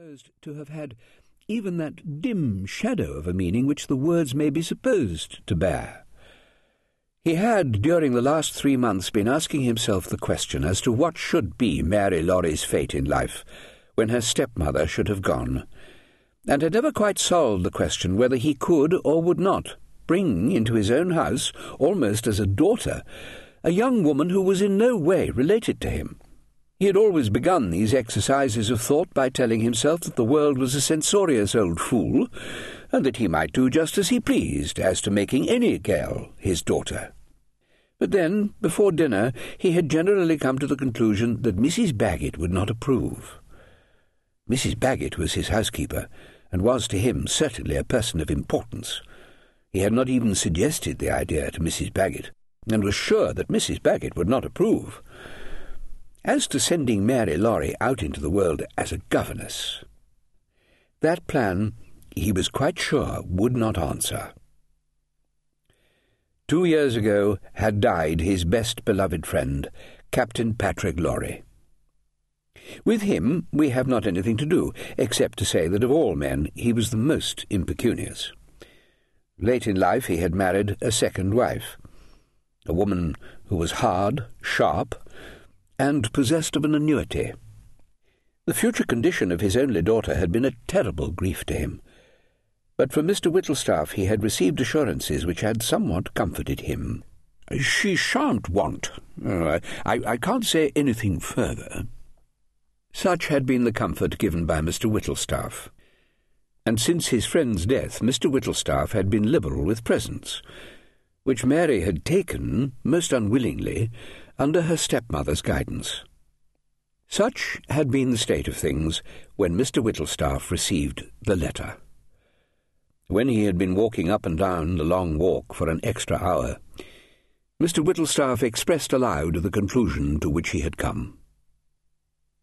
supposed to have had even that dim shadow of a meaning which the words may be supposed to bear. He had, during the last three months, been asking himself the question as to what should be Mary Lawrie's fate in life when her stepmother should have gone, and had never quite solved the question whether he could or would not bring into his own house, almost as a daughter, a young woman who was in no way related to him. He had always begun these exercises of thought by telling himself that the world was a censorious old fool, and that he might do just as he pleased as to making any girl his daughter. But then, before dinner, he had generally come to the conclusion that Mrs. Baggett would not approve. Mrs. Baggett was his housekeeper, and was to him certainly a person of importance. He had not even suggested the idea to Mrs. Baggett, and was sure that Mrs. Baggett would not approve. As to sending Mary Lawrie out into the world as a governess, that plan, he was quite sure, would not answer. Two years ago had died his best beloved friend, Captain Patrick Lawrie. With him we have not anything to do, except to say that of all men he was the most impecunious. Late in life he had married a second wife, a woman who was hard, sharp, and possessed of an annuity. The future condition of his only daughter had been a terrible grief to him, but from Mr. Whittlestaff he had received assurances which had somewhat comforted him. She shan't want. Uh, I, I can't say anything further. Such had been the comfort given by Mr. Whittlestaff. And since his friend's death, Mr. Whittlestaff had been liberal with presents, which Mary had taken, most unwillingly, under her stepmother's guidance. Such had been the state of things when Mr. Whittlestaff received the letter. When he had been walking up and down the long walk for an extra hour, Mr. Whittlestaff expressed aloud the conclusion to which he had come.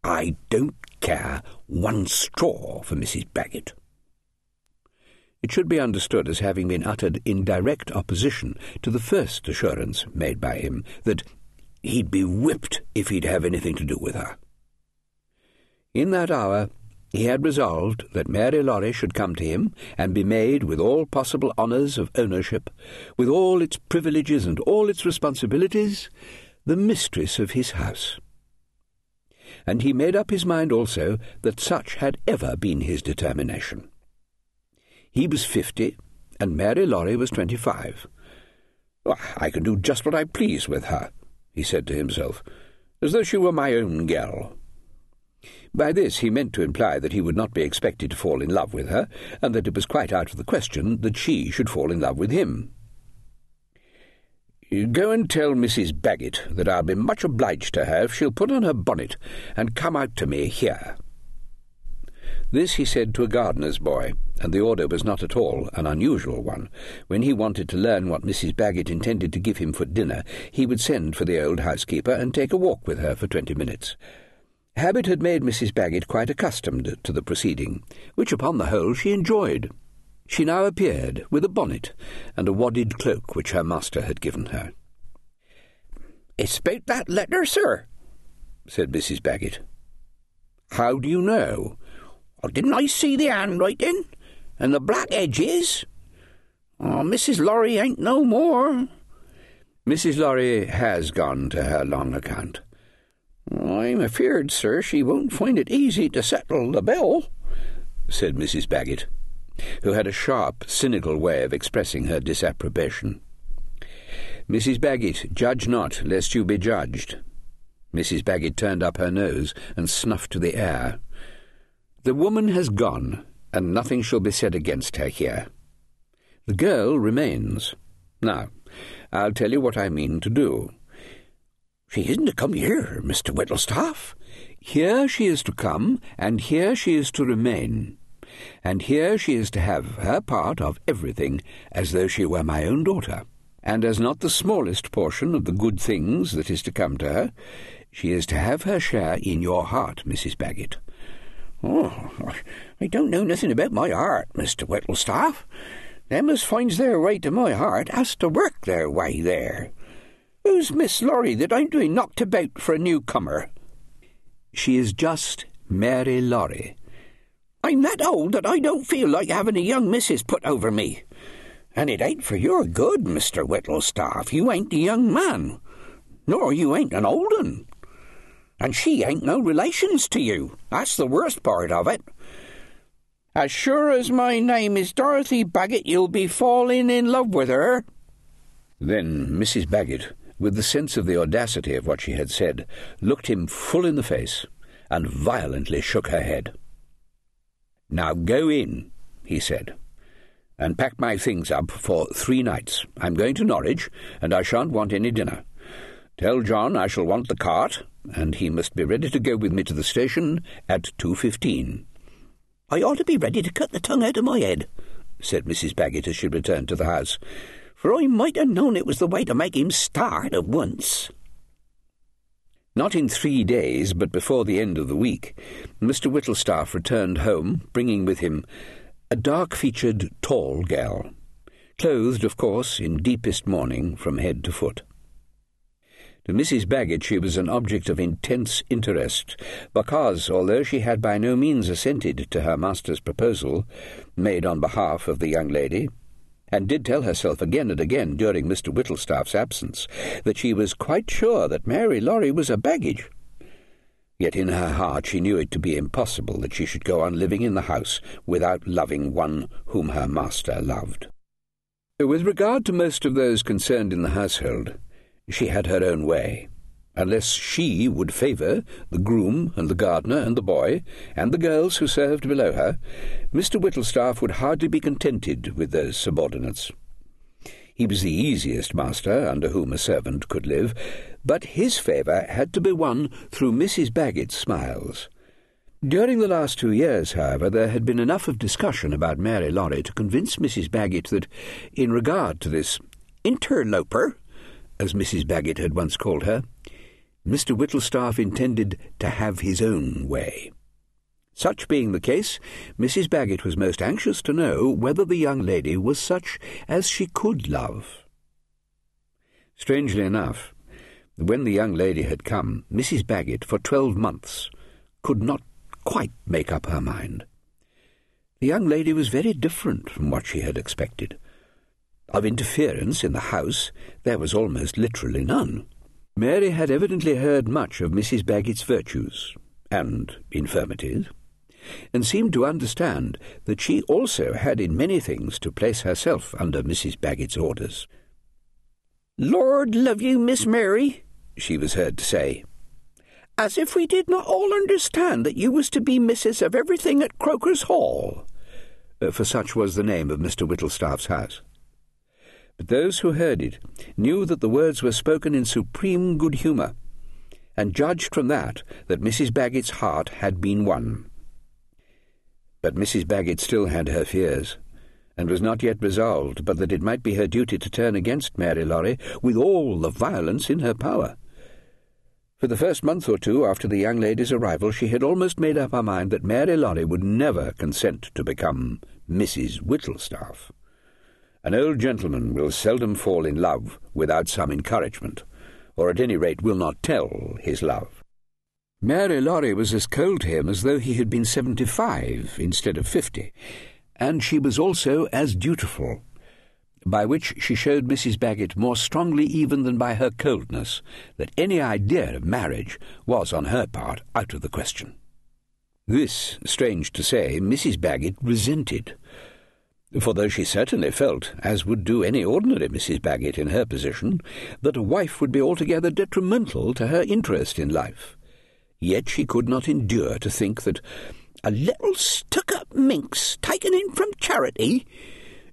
I don't care one straw for Mrs. Baggett. It should be understood as having been uttered in direct opposition to the first assurance made by him that He'd be whipped if he'd have anything to do with her. In that hour, he had resolved that Mary Lawrie should come to him and be made with all possible honours of ownership, with all its privileges and all its responsibilities, the mistress of his house. And he made up his mind also that such had ever been his determination. He was fifty, and Mary Lawrie was twenty-five. I can do just what I please with her, he said to himself, as though she were my own girl. By this he meant to imply that he would not be expected to fall in love with her, and that it was quite out of the question that she should fall in love with him. Go and tell Mrs. Baggett that I'll be much obliged to her if she'll put on her bonnet and come out to me here. This he said to a gardener's boy, and the order was not at all an unusual one. When he wanted to learn what Mrs. Baggett intended to give him for dinner, he would send for the old housekeeper and take a walk with her for twenty minutes. Habit had made Mrs. Baggett quite accustomed to the proceeding, which upon the whole she enjoyed. She now appeared with a bonnet and a wadded cloak which her master had given her. It's about that letter, sir, said Mrs. Baggett. How do you know? Oh, didn't I see the handwriting? And the black edges? Oh, Mrs. Lawrie ain't no more. Mrs. Lawrie has gone to her long account. I'm afeard, sir, she won't find it easy to settle the bill, said Mrs. Baggett, who had a sharp, cynical way of expressing her disapprobation. Mrs. Baggett, judge not, lest you be judged. Mrs. Baggett turned up her nose and snuffed the air. The woman has gone, and nothing shall be said against her here. The girl remains. Now, I'll tell you what I mean to do. She isn't to come here, Mr. Whittlestaff. Here she is to come, and here she is to remain. And here she is to have her part of everything, as though she were my own daughter. And as not the smallest portion of the good things that is to come to her, she is to have her share in your heart, Mrs. Baggett. Oh, I don't know nothing about my heart, Mr. Whittlestaff. Them as finds their way to my heart has to work their way there. Who's Miss Lawrie that I'm doing knocked about for a newcomer? She is just Mary Lawrie. I'm that old that I don't feel like having a young missus put over me. And it ain't for your good, Mr. Whittlestaff. You ain't a young man, nor you ain't an old un. And she ain't no relations to you. That's the worst part of it. As sure as my name is Dorothy Baggett, you'll be falling in love with her. Then Mrs. Baggett, with the sense of the audacity of what she had said, looked him full in the face and violently shook her head. Now go in, he said, and pack my things up for three nights. I'm going to Norwich, and I shan't want any dinner. Tell John I shall want the cart, and he must be ready to go with me to the station at two fifteen. I ought to be ready to cut the tongue out of my head, said Mrs. Baggett as she returned to the house, for I might have known it was the way to make him start at once. Not in three days, but before the end of the week, Mr. Whittlestaff returned home, bringing with him a dark-featured, tall gal, clothed, of course, in deepest mourning from head to foot. To Mrs. Baggett she was an object of intense interest, because, although she had by no means assented to her master's proposal, made on behalf of the young lady, and did tell herself again and again during Mr. Whittlestaff's absence that she was quite sure that Mary Lawrie was a baggage. Yet in her heart she knew it to be impossible that she should go on living in the house without loving one whom her master loved. With regard to most of those concerned in the household, she had her own way. Unless she would favour the groom and the gardener and the boy and the girls who served below her, Mr. Whittlestaff would hardly be contented with those subordinates. He was the easiest master under whom a servant could live, but his favour had to be won through Mrs. Baggett's smiles. During the last two years, however, there had been enough of discussion about Mary Lawrie to convince Mrs. Baggett that, in regard to this interloper, as Mrs. Baggett had once called her, Mr. Whittlestaff intended to have his own way. Such being the case, Mrs. Baggett was most anxious to know whether the young lady was such as she could love. Strangely enough, when the young lady had come, Mrs. Baggett, for twelve months, could not quite make up her mind. The young lady was very different from what she had expected. Of interference in the house there was almost literally none. Mary had evidently heard much of Mrs. Baggett's virtues and infirmities, and seemed to understand that she also had in many things to place herself under Mrs. Baggett's orders. Lord love you, Miss Mary, she was heard to say, as if we did not all understand that you was to be missus of everything at Croker's Hall. Uh, for such was the name of Mr. Whittlestaff's house but those who heard it knew that the words were spoken in supreme good humour, and judged from that that Mrs. Baggett's heart had been won. But Mrs. Baggett still had her fears, and was not yet resolved but that it might be her duty to turn against Mary Lawrie with all the violence in her power. For the first month or two after the young lady's arrival, she had almost made up her mind that Mary Lawrie would never consent to become Mrs. Whittlestaff. An old gentleman will seldom fall in love without some encouragement, or at any rate will not tell his love. Mary Lawrie was as cold to him as though he had been seventy-five instead of fifty, and she was also as dutiful, by which she showed Mrs. Baggett more strongly even than by her coldness that any idea of marriage was on her part out of the question. This, strange to say, Mrs. Baggett resented, for though she certainly felt, as would do any ordinary Mrs. Baggett in her position, that a wife would be altogether detrimental to her interest in life, yet she could not endure to think that a little stuck-up minx taken in from charity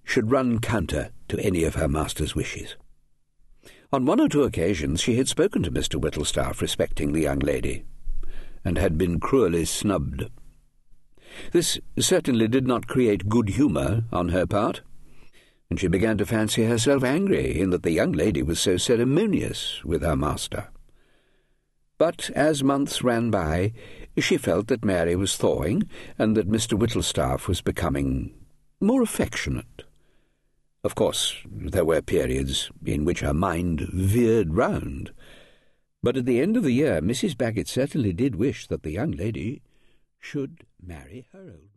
should run counter to any of her master's wishes. On one or two occasions she had spoken to Mr. Whittlestaff respecting the young lady, and had been cruelly snubbed. This certainly did not create good humour on her part, and she began to fancy herself angry in that the young lady was so ceremonious with her master. But as months ran by, she felt that Mary was thawing, and that Mr. Whittlestaff was becoming more affectionate. Of course, there were periods in which her mind veered round, but at the end of the year Mrs. Baggett certainly did wish that the young lady should marry her old